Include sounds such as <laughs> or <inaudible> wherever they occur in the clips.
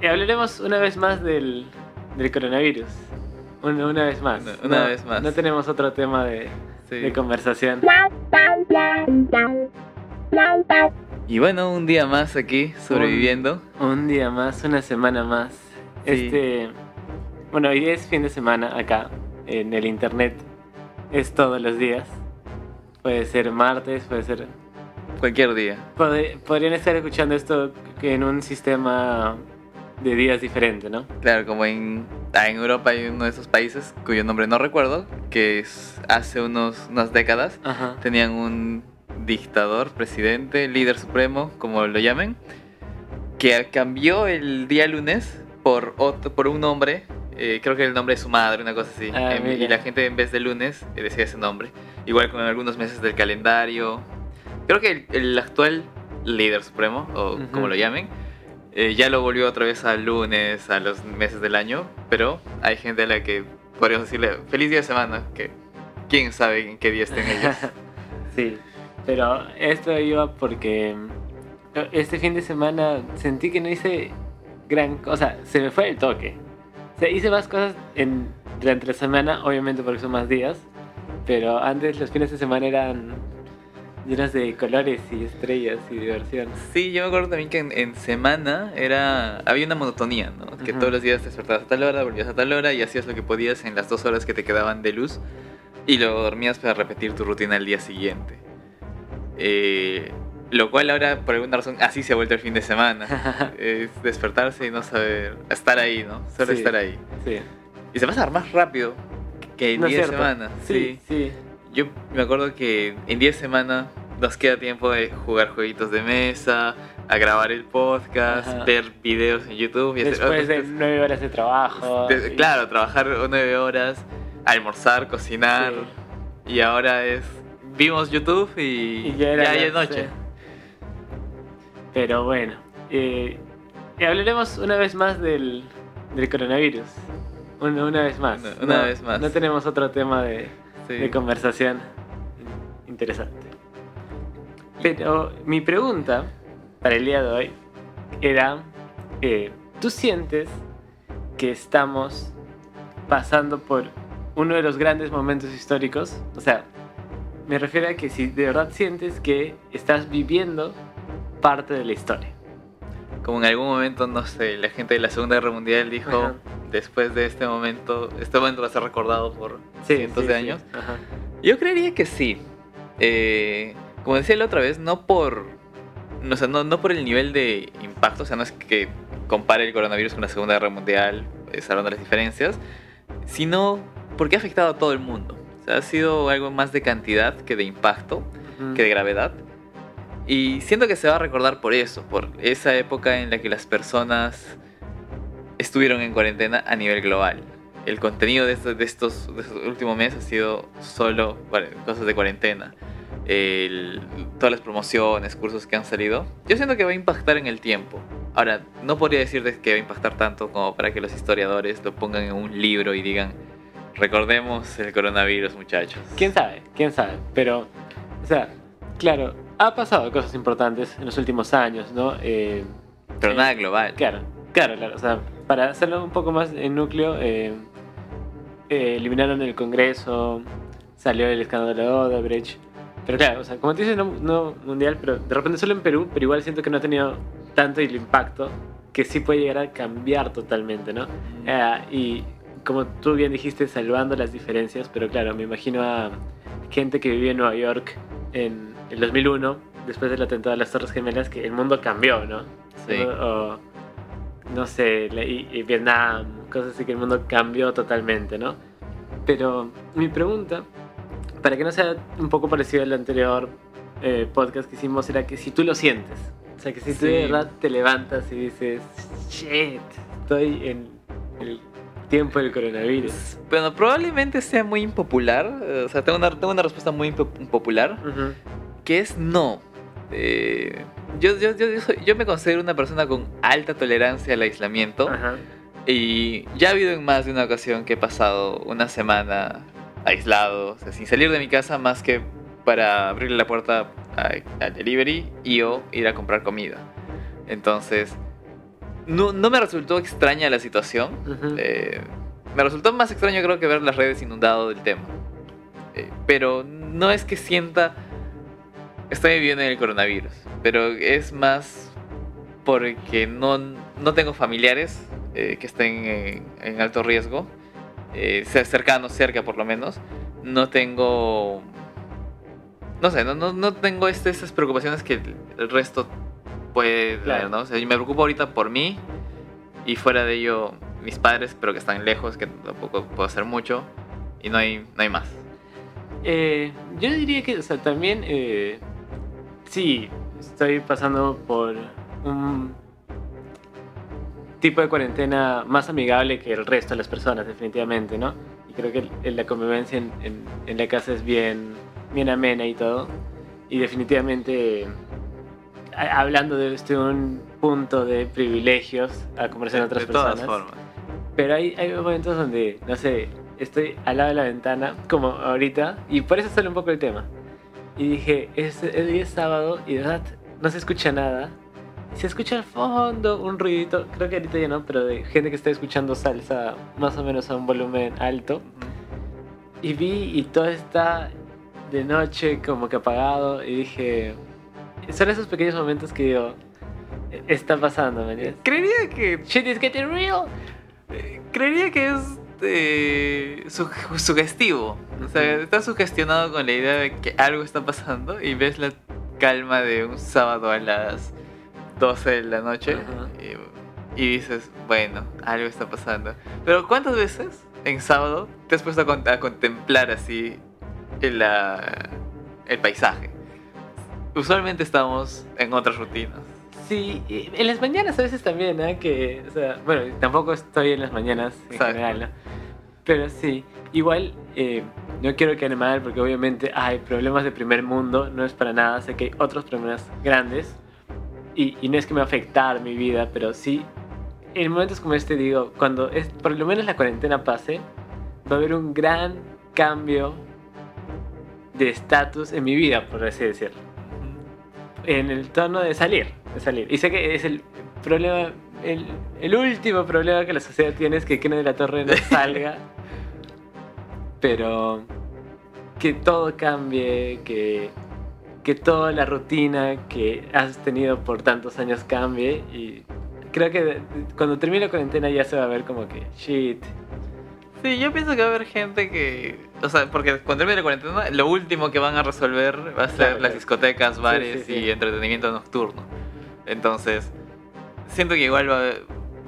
Y hablaremos una vez más del, del coronavirus. Una, una vez más. Una- una No- vez más. No tenemos otro tema de, Sí. de conversación. Y bueno, un día más aquí, sobreviviendo. Un día más, una semana más. Sí. Este. Bueno, hoy es fin de semana acá, en el internet. Es todos los días. Puede ser martes, puede ser. Cualquier día. pod- podrían estar escuchando esto en un sistema de días diferente, ¿no? Claro, como en, ah, en Europa hay uno de esos países cuyo nombre no recuerdo, que es, hace unos, unas décadas Ajá. tenían un dictador, presidente, líder supremo, como lo llamen, que cambió el día lunes por, otro, por un nombre, eh, creo que el nombre de su madre, una cosa así, Ah, mira. y la gente en vez de lunes eh, decía ese nombre, igual con algunos meses del calendario. Creo que el, el actual líder supremo, o Ujú. como lo llamen, eh, ya lo volvió otra vez al lunes, a los meses del año, pero hay gente a la que podríamos decirle feliz día de semana, que quién sabe en qué día estén ellos. <laughs> sí, pero esto iba porque eh, este fin de semana sentí que no hice gran cosa. Se me fue el toque. O sea, hice más cosas en, durante la semana, obviamente porque son más días, pero antes los fines de semana eran llenos de colores y estrellas y diversión. Sí, yo me acuerdo también que en, en semana era había una monotonía, ¿no? Que todos los días te despertabas a tal hora, volvías a tal hora y hacías lo que podías en las dos horas que te quedaban de luz y luego dormías para repetir tu rutina al día siguiente. Eh, lo cual ahora, por alguna razón, así se ha vuelto el fin de semana. <laughs> es despertarse y no saber, estar ahí, ¿no? Solo Sí. estar ahí. sí. Y se pasa más rápido que en ¿No 10 cierto? semanas. Sí, sí. Yo me acuerdo que en 10 semanas nos queda tiempo de jugar jueguitos de mesa, a grabar el podcast, Ajá. ver videos en YouTube y hacer Después de nueve horas de trabajo. De- y- Claro, trabajar 9 horas, almorzar, cocinar y ahora es vimos YouTube y, Y ya era noche. Pero bueno, eh, y hablaremos una vez más del, del coronavirus. Una, una vez más. Una- una vez más. No tenemos otro tema de, Sí. de conversación interesante. Pero mi pregunta para el día de hoy era, eh, ¿tú sientes que estamos pasando por uno de los grandes momentos históricos? O sea, me refiero a que si de verdad sientes que estás viviendo parte de la historia. Como en algún momento, no sé, la gente de la Segunda Guerra Mundial dijo, Ajá. Después de este momento, este momento va a ser recordado por cientos sí, de sí. años. Ajá. Yo creería que sí. Eh, como decía la otra vez, no por. No, o sea, no, no por el nivel de impacto, o sea, no es que compare el coronavirus con la Segunda Guerra Mundial, eh, salvando las diferencias, sino porque ha afectado a todo el mundo. O sea, ha sido algo más de cantidad que de impacto, que de gravedad. Y siento que se va a recordar por eso, por esa época en la que las personas estuvieron en cuarentena a nivel global. El contenido de estos, de estos, de estos últimos meses ha sido solo cosas de cuarentena. El- todas las promociones, cursos que han salido. Yo siento que va a impactar en el tiempo. Ahora, no podría decir de que va a impactar tanto como para que los historiadores lo pongan en un libro y digan, recordemos el coronavirus, muchachos. ¿Quién sabe? ¿Quién sabe? Pero, o sea, claro, ha pasado cosas importantes en los últimos años, ¿no? Eh, Pero eh, nada global. Claro, claro, claro. O sea, para hacerlo un poco más en núcleo, eh, eh, eliminaron el Congreso, salió el escándalo de Odebrecht. Pero claro, o sea, como tú dices, no, no mundial, pero de repente solo en Perú, pero igual siento que no ha tenido tanto el impacto que sí puede llegar a cambiar totalmente, ¿no? Eh, y como tú bien dijiste, salvando las diferencias, pero claro, me imagino a gente que vivía en Nueva York en el 2001, después del atentado de las Torres Gemelas, que el mundo cambió, ¿no? Sí. O, o, no sé, y, y Vietnam, cosas así que el mundo cambió totalmente, ¿no? Pero mi pregunta, para que no sea un poco parecido al anterior eh, podcast que hicimos, era que si tú lo sientes, o sea, que si tú Sí. de verdad te levantas y dices, shit, estoy en el tiempo del coronavirus. Bueno, probablemente sea muy impopular. eh, O sea, tengo una, tengo una respuesta muy impo- impopular. Que es no. Eh, yo, yo, yo, yo soy- yo me considero una persona con alta tolerancia al aislamiento. Ajá. Y ya ha habido en más de una ocasión que he pasado una semana aislado, o sea, sin salir de mi casa más que para abrirle la puerta a- al delivery y o ir a comprar comida. Entonces, no, no me resultó extraña la situación. Eh, me resultó más extraño creo que ver las redes inundado del tema. Eh, pero no es que sienta estoy viviendo en el coronavirus, pero es más porque no, no tengo familiares eh, que estén en, en alto riesgo, eh, cer- cercanos, cerca por lo menos. No tengo, no sé, no, no, no tengo este, estas preocupaciones que el, el resto puede Claro. tener, ¿no? O sea, yo me preocupo ahorita por mí y fuera de ello mis padres, pero que están lejos, que tampoco puedo hacer mucho y no hay, no hay más. Eh, yo diría que, o sea, también, eh, sí, estoy pasando por un tipo de cuarentena más amigable que el resto de las personas, definitivamente, ¿no? Y creo que la convivencia en, en- en la casa es bien, bien amena y todo. Y definitivamente, hablando desde un punto de privilegios a conversar con otras de todas personas. formas. Pero hay, hay momentos donde, no sé, estoy al lado de la ventana, como ahorita, y por eso sale un poco el tema. Y dije, es, el día es sábado y de verdad no se escucha nada. Se escucha al fondo un ruidito, creo que ahorita ya no, pero de gente que está escuchando salsa más o menos a un volumen alto. Y vi y todo está de noche como que apagado y dije, son esos pequeños momentos que digo, "E- está pasando, ¿me entiendes? Creería que Shit is getting real. Creería que es eh, su- sugestivo. O sea, Ujú. estás sugestionado con la idea de que algo está pasando y ves la calma de un sábado a las 12 de la noche y, y dices, bueno, algo está pasando. Pero ¿cuántas veces en sábado te has puesto a, con- a contemplar así el, la- el paisaje? Usualmente estamos en otras rutinas. Sí, y en las mañanas a veces también, ¿eh? Que, o sea, bueno, tampoco estoy en las mañanas en Exacto. general, ¿no? Pero sí, igual eh, no quiero quedar mal porque obviamente hay problemas de primer mundo, no es para nada, sé que hay otros problemas grandes y, y no es que me va a afectar mi vida, pero sí, en momentos como este digo, cuando es, por lo menos la cuarentena pase, va a haber un gran cambio de estatus en mi vida, por así decirlo en el tono de salir, de salir. Y sé que es el problema, el, el último problema que la sociedad tiene es que Kennedy de la Torre no <laughs> salga, pero que todo cambie, que, que toda la rutina que has tenido por tantos años cambie y creo que cuando termine la cuarentena ya se va a ver como que shit. Sí, yo pienso que va a haber gente que. O sea, porque cuando termine la cuarentena, lo último que van a resolver va a ser Claro, las discotecas, bares sí, sí. y entretenimiento nocturno. Entonces, siento que igual va,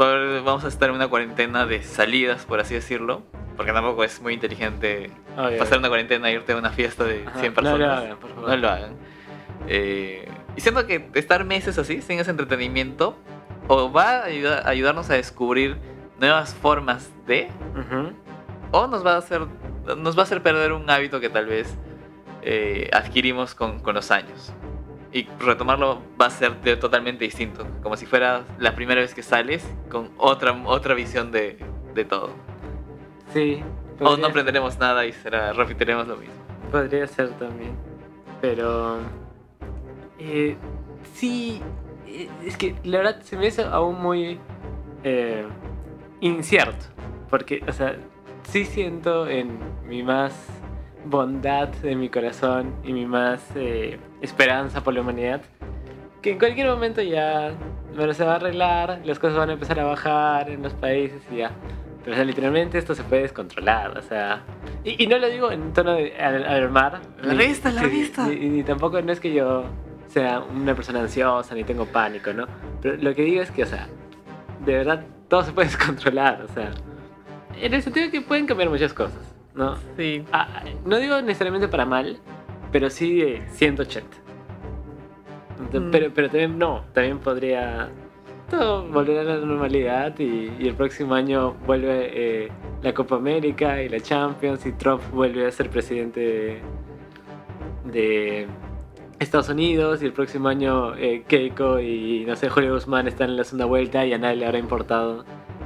va vamos a estar en una cuarentena de salidas, por así decirlo. Porque tampoco es muy inteligente Obvio. pasar una cuarentena e irte a una fiesta de Ajá, 100 no lo personas. hagan, por favor. No lo hagan. Eh, y siento que estar meses así, sin ese entretenimiento, o va a ayudar- ayudarnos a descubrir nuevas formas de o nos va a hacer nos va a hacer perder un hábito que tal vez eh, adquirimos con, con los años y retomarlo va a ser de- totalmente distinto como si fuera la primera vez que sales con otra otra visión de, de todo Sí. o no aprenderemos nada y será repetiremos lo mismo Podría ser también. Pero. eh, sí. eh, Es que la verdad se me hizo aún muy. eh, incierto. Porque, o sea, sí siento en mi más bondad de mi corazón y mi más eh, esperanza por la humanidad que en cualquier momento ya bueno, se va a arreglar, las cosas van a empezar a bajar en los países y ya. Pero o sea, literalmente esto se puede descontrolar, o sea... Y, y no lo digo en tono de al- alarmar. La ni- revista, la revista. Ni, ni tampoco no es que yo sea una persona ansiosa ni tengo pánico, ¿no? Pero lo que digo es que, o sea, de verdad todo se puede <laughs> descontrolar, o sea... En el sentido de que pueden cambiar muchas cosas, ¿no? sí Ah, no digo necesariamente para mal, pero sí de 180. Entonces, Mm. Pero, pero también no, también podría todo volver a la normalidad y, y el próximo año vuelve eh, la Copa América y la Champions y Trump vuelve a ser presidente de, de Estados Unidos y el próximo año eh, Keiko y no sé, Julio Guzmán están en la segunda vuelta y a nadie le habrá importado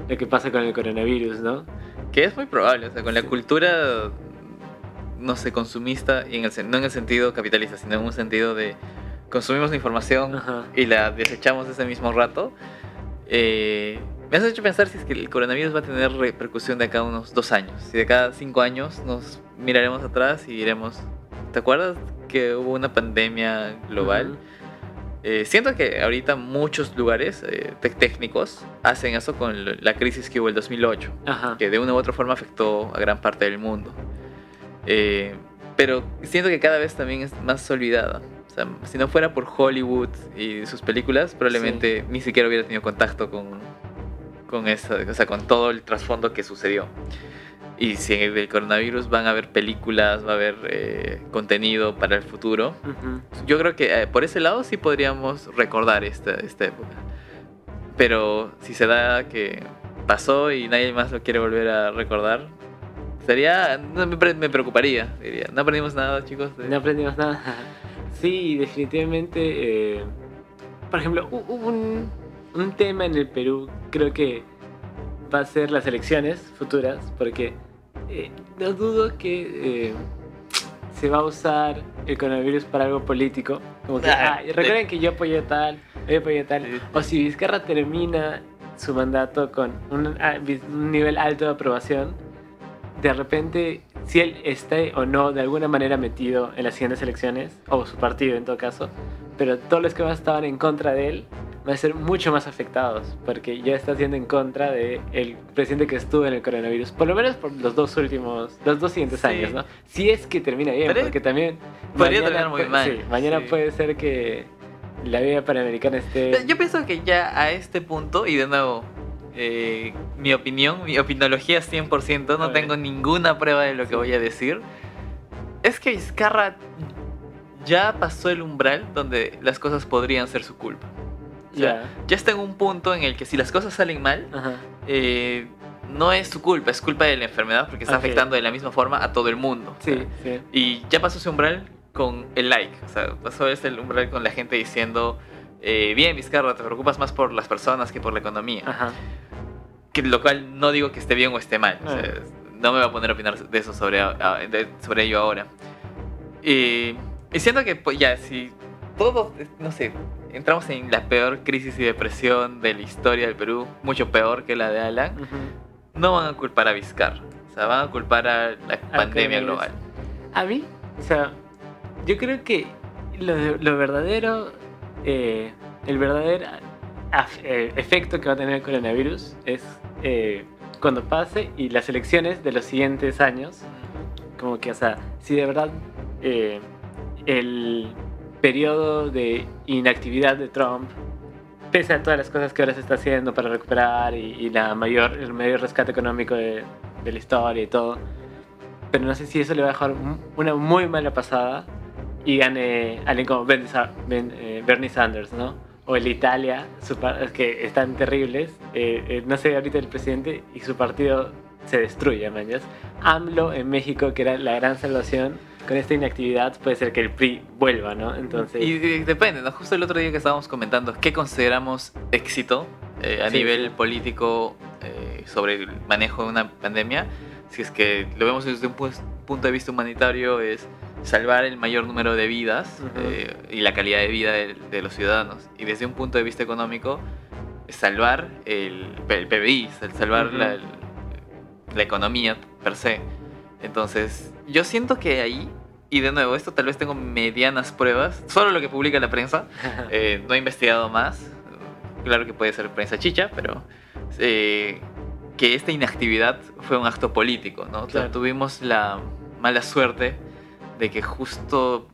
lo que pasa con el coronavirus, ¿no? que es muy probable o sea con la cultura no sé consumista y en el, no en el sentido capitalista sino en un sentido de consumimos la información Ajá. y la desechamos ese mismo rato, Eh, me has hecho pensar si es que el coronavirus va a tener repercusión de acá a unos dos años. Si de cada cinco años nos miraremos atrás y diremos, ¿te acuerdas que hubo una pandemia global? Eh, siento que ahorita muchos lugares eh, tec- técnicos hacen eso con la crisis que hubo el 2008, Ajá. que de una u otra forma afectó a gran parte del mundo. Eh, pero siento que cada vez también es más olvidada. O sea, si no fuera por Hollywood y sus películas, probablemente ni siquiera hubiera tenido contacto con, con eso, o sea, con todo el trasfondo que sucedió. Y si en el coronavirus van a haber películas, va a haber eh, contenido para el futuro, Ujú. yo creo que eh, por ese lado sí podríamos recordar esta, esta época. Pero si se da que pasó y nadie más lo quiere volver a recordar, sería. no, me, pre- me preocuparía. Diría, no aprendimos nada, chicos. de- No aprendimos nada. <laughs> Sí, definitivamente. eh, por ejemplo, un, un tema en el Perú, creo que va a ser las elecciones futuras, porque eh, no dudo que eh, se va a usar el coronavirus para algo político. Como que, Ah, ah, recuerden que yo apoyé tal, yo apoyé tal. O si Vizcarra termina su mandato con un, ah, un nivel alto de aprobación, de repente, si él esté o no de alguna manera metido en las siguientes elecciones, o su partido en todo caso, pero todos los que van a estar en contra de él van a ser mucho más afectados, porque ya está siendo en contra del el presidente que estuvo en el coronavirus, por lo menos por los dos últimos, los dos siguientes Sí. años, ¿no? Si es que termina bien, Pero porque también... podría mañana terminar muy puede- mal, sí, mañana sí. puede ser que la vida panamericana esté... Yo pienso que ya a este punto, y de nuevo, eh, mi opinión, mi opinología 100%, A no tengo ninguna prueba de lo que voy a decir, es que Vizcarra ya pasó el umbral donde las cosas podrían ser su culpa. O sea, Ya. ya está en un punto en el que si las cosas salen mal, eh, no es su culpa, es culpa de la enfermedad porque está Ok. afectando de la misma forma a todo el mundo. O sea, Sí, sí. y ya pasó ese umbral con el like. O sea, pasó ese umbral con la gente diciendo, eh, bien Vizcarra, te preocupas más por las personas que por la economía. Ajá. Que, lo cual no digo que esté bien o esté mal. o sea, Ah. no me voy a poner a opinar de eso sobre, a- de- sobre ello ahora. Y, y siento que pues, ya, si todos, no sé, entramos en la peor crisis y depresión de la historia del Perú, mucho peor que la de Alan, Ujú. no van a culpar a Vizcarra. O sea, van a culpar a la pandemia coronavirus. global. A mí, o sea, yo creo que lo, lo verdadero, eh, el verdadero eh, efecto que va a tener el coronavirus es eh, cuando pase y las elecciones de los siguientes años, como que, o sea, si de verdad eh, el periodo de inactividad de Trump, pese a todas las cosas que ahora se está haciendo para recuperar y, y la mayor, el mayor rescate económico de, de la historia y todo, pero no sé si eso le va a dejar una muy mala pasada y gane alguien como Bernie, Sa- Ben- eh, Bernie Sanders, ¿no? O el Italia, su que están terribles. eh, eh, no sé, ahorita el presidente y su partido se destruye, mañas. AMLO en México, que era la gran salvación, con esta inactividad puede ser que el PRI vuelva, ¿no? Entonces, Y, y depende, ¿no? Justo el otro día que estábamos comentando qué consideramos éxito eh, a Sí, nivel político eh, sobre el manejo de una pandemia, si es que lo vemos desde un pu- punto de vista humanitario, es salvar el mayor número de vidas Ujú. eh, y la calidad de vida de, de los ciudadanos. Y desde un punto de vista económico, salvar el, el PBI, sal- salvar Ujú. la, la economía per se. Entonces, yo siento que ahí, y de nuevo, esto tal vez tengo medianas pruebas, solo lo que publica la prensa, <laughs> eh, no he investigado más, claro que puede ser prensa chicha, pero eh, que esta inactividad fue un acto político, ¿no? O sea, Claro. tuvimos la mala suerte de que justo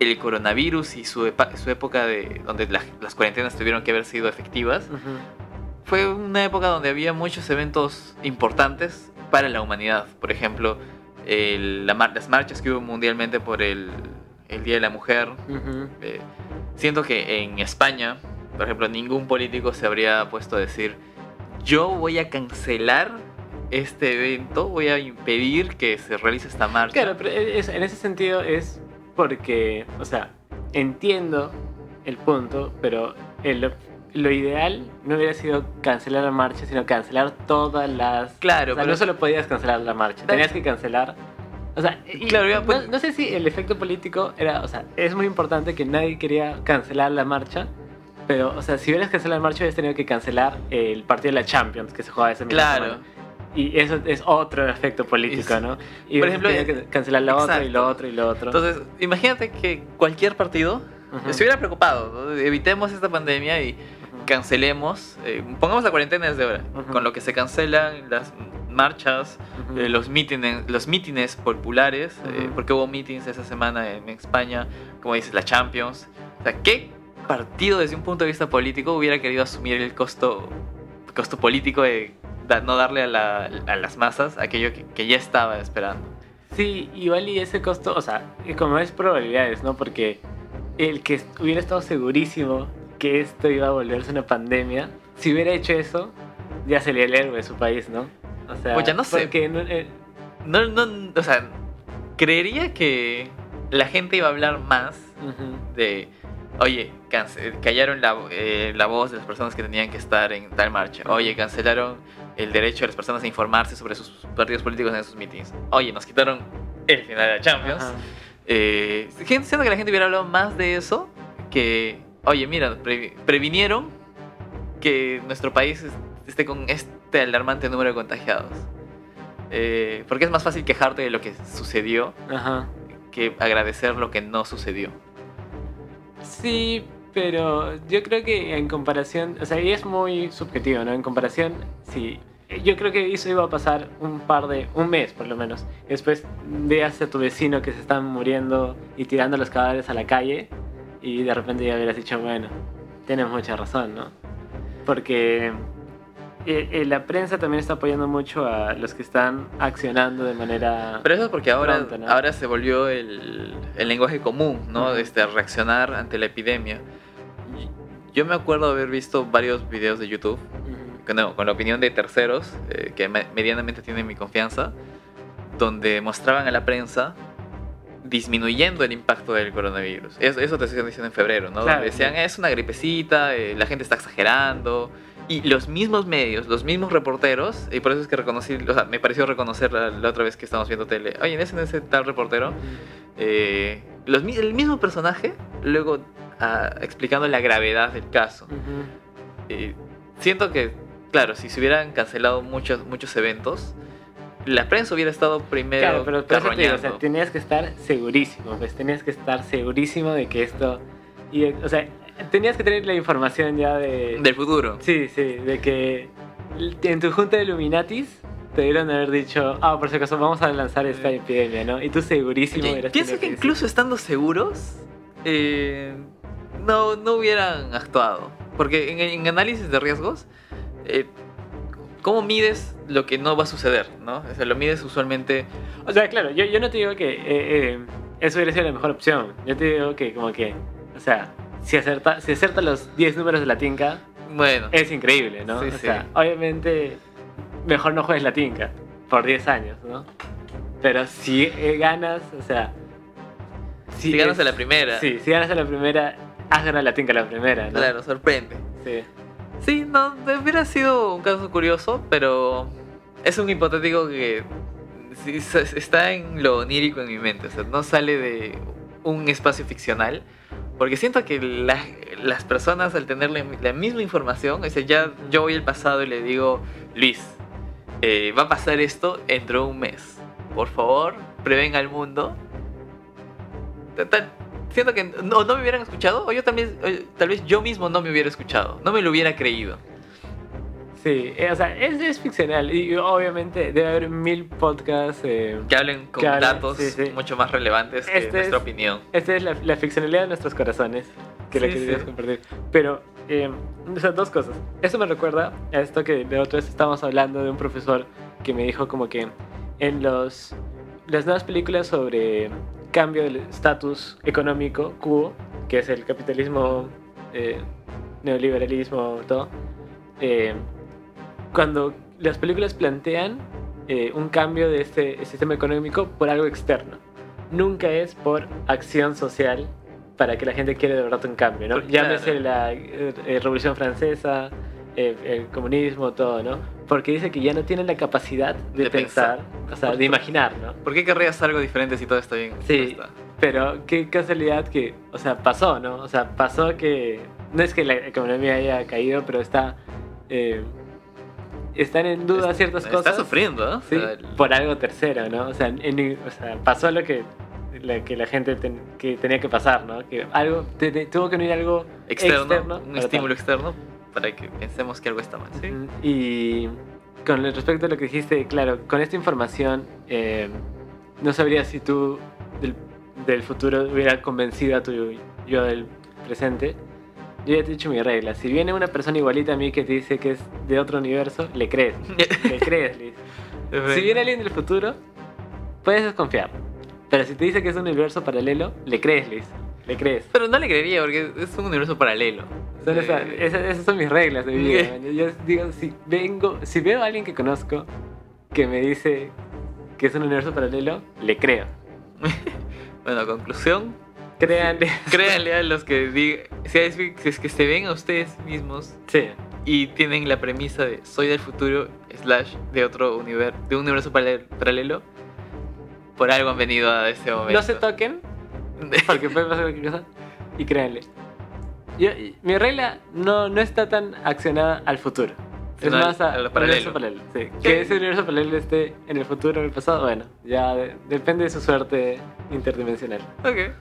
el coronavirus y su, su época de donde la- las cuarentenas tuvieron que haber sido efectivas, fue una época donde había muchos eventos importantes para la humanidad. Por ejemplo, el- la mar- las marchas que hubo mundialmente por el, el Día de la Mujer. Eh, siento que en España, por ejemplo, ningún político se habría puesto a decir, yo voy a cancelar este evento, voy a impedir que se realice esta marcha. Claro, pero es- en ese sentido es porque, o sea, entiendo el punto, pero el- lo ideal no hubiera sido cancelar la marcha, sino cancelar todas las... Claro, o sea, pero- no solo podías cancelar la marcha, tenías que cancelar... O sea, y- Claro, ya, no, pues- no sé si el efecto político era, o sea, es muy importante que nadie quería cancelar la marcha, Pero, o sea, si hubieras cancelado el marcha, hubieras tenido que cancelar el partido de la Champions que se jugaba ese mismo Claro. semana. Y eso es otro efecto político, Es- ¿no? Y por ejemplo, que cancelar lo otro y exacto. lo otro y lo otro. Entonces, imagínate que cualquier partido Ujú. se hubiera preocupado. Evitemos esta pandemia y cancelemos, eh, pongamos la cuarentena desde ahora, Ujú. con lo que se cancelan las marchas, Ujú. eh, los mítines, los mítines populares, eh, Ujú. porque hubo mítines esa semana en España, como dices, la Champions. O sea, ¿qué partido desde un punto de vista político hubiera querido asumir el costo, costo político de da- no darle a, la- a las masas aquello que, que ya estaba esperando? Sí, igual y ese costo, o sea, como es probabilidades, ¿no? Porque el que hubiera estado segurísimo que esto iba a volverse una pandemia, si hubiera hecho eso, ya sería el héroe de su país, ¿no? O sea, Pues ya no sé. porque no- eh, No, no, o sea, creería que la gente iba a hablar más de, oye, callaron la, eh, la voz de las personas que tenían que estar en tal marcha. Oye, cancelaron el derecho de las personas a informarse sobre sus partidos políticos en sus meetings. Oye, nos quitaron el final de la Champions. Eh, siento que la gente hubiera hablado más de eso que, oye, mira, pre- previnieron que nuestro país es- esté con este alarmante número de contagiados. Eh, porque es más fácil quejarte de lo que sucedió Ajá. que agradecer lo que no sucedió. Sí, pero yo creo que en comparación, o sea, y es muy subjetivo, ¿no? En comparación, sí. Yo creo que eso iba a pasar un par de, un mes por lo menos. Después veas a tu vecino que se están muriendo y tirando los cadáveres a la calle y de repente ya hubieras dicho, bueno, tienes mucha razón, ¿no? Porque eh, eh, la prensa también está apoyando mucho a los que están accionando de manera... Pero eso es porque ahora, ¿no? ahora se volvió el, el lenguaje común, ¿no? Ujú. Este, reaccionar ante la epidemia. Yo me acuerdo haber visto varios videos de YouTube no, con la opinión de terceros, eh, que me- medianamente tienen mi confianza, donde mostraban a la prensa disminuyendo el impacto del coronavirus. Eso, eso te estoy diciendo en febrero, ¿no? Claro. Decían, es una gripecita, eh, la gente está exagerando. Y los mismos medios, los mismos reporteros, y por eso es que reconocí, o sea, me pareció reconocer la, la otra vez que estábamos viendo tele, oye, en ese, en ese tal reportero, eh, los el mismo personaje, luego ah, explicando la gravedad del caso. Ujú. Eh, siento que, claro, si se hubieran cancelado muchos, muchos eventos, la prensa hubiera estado primero Claro, pero digo, o sea, tenías que estar segurísimo, pues tenías que estar segurísimo de que esto... Y, o sea, tenías que tener la información ya de... del futuro. Sí, sí, de que en tu junta de Illuminatis te debieron haber dicho, ah, por si acaso vamos a lanzar esta Sí. epidemia, ¿no? Y tú segurísimo Oye, hubieras pienso que incluso estando seguros, eh, no, no hubieran actuado. Porque en, en análisis de riesgos, eh, ¿cómo mides lo que no va a suceder? ¿no? O sea, lo mides usualmente O sea, claro, yo, yo no te digo que eh, eh, eso hubiera sido la mejor opción. Yo te digo que como que, o sea, si acerta, si acerta los 10 números de la tinca, Bueno, es increíble, ¿no? Sí, o sí. sea, obviamente, mejor no juegues la tinca por 10 años, ¿no? Pero si eh, ganas, o sea... si ganas es- a la primera, Sí, si ganas a la primera, haz ganar la tinca a la primera, ¿no? claro, sorprende. Sí. Sí, no, hubiera sido un caso curioso, pero es un hipotético que está en lo onírico en mi mente, o sea, no sale de un espacio ficcional, porque siento que la- las personas al tener la, la misma información, o sea, ya yo voy al pasado y le digo, Luis, eh, va a pasar esto dentro de un mes, por favor, prevenga al mundo. Ta- ta- Siento que no, no me hubieran escuchado, o yo también, o tal vez yo mismo no me hubiera escuchado, no me lo hubiera creído. Sí, eh, o sea, es, es ficcional y obviamente debe haber mil podcasts. eh, Que hablen con Que datos sí, sí. mucho más relevantes que Este nuestra es- opinión. Esta es la, la ficcionalidad de nuestros corazones que la Sí, querías sí. compartir. Pero, eh, o sea, dos cosas. Eso me recuerda a esto que de otra vez estábamos hablando de un profesor que me dijo como que en los, las nuevas películas sobre cambio del estatus económico, cubo, que es el capitalismo, eh, neoliberalismo, todo, eh, cuando las películas plantean eh, un cambio de este sistema económico por algo externo. Nunca es por acción social para que la gente quiera de verdad un cambio, ¿no? Porque, Llámese claro. la eh, Revolución Francesa, eh, el comunismo, todo, ¿no? Porque dice que ya no tienen la capacidad de, De pensar, pensar. o sea, de imaginar, ¿no? ¿Por qué querrías algo diferente si todo está bien? Sí. Está. Pero qué casualidad que, o sea, pasó, ¿no? O sea, pasó que no es que la economía haya caído, pero está eh, están en duda ciertas Está cosas. sufriendo, ¿no? O Sí, sea, el- por algo tercero, ¿no? O sea, en- o sea, pasó lo que la, que la gente ten- que tenía que pasar, ¿no? Que algo te- te- tuvo que venir algo externo, un para estímulo tal. externo para que pensemos que algo está mal. ¿sí? Y con respecto a lo que dijiste, claro, con esta información eh, no sabría si tú del, del futuro hubiera convencido a tu yo del presente. Yo ya te he dicho mi regla. Si viene una persona igualita a mí que te dice que es de otro universo, le crees. Le <laughs> crees, Liz. Si viene alguien del futuro, puedes desconfiar. Pero si te dice que es un universo paralelo, le crees, Liz. Le crees. Pero no le creería porque es un universo paralelo. Son esa- esas, esas son mis reglas de vida. Yo digo, si vengo, si veo a alguien que conozco que me dice que es un universo paralelo, le creo. <laughs> Bueno, conclusión. Créanle. <laughs> Créanle a los que digan. Si es, si es que se ven a ustedes mismos Sí. y tienen la premisa de soy del futuro, slash, de otro universo, de un universo paralel- paralelo, por algo han venido a ese momento. No se toquen, <laughs> porque puede pasar cualquier cosa. Y créanle. Yo, mi regla no, no está tan accionada al futuro. Es más a, a lo al paralelo. universo paralelo. Sí. Que ese universo paralelo esté en el futuro o en el pasado, bueno, ya de- depende de su suerte interdimensional. Ok.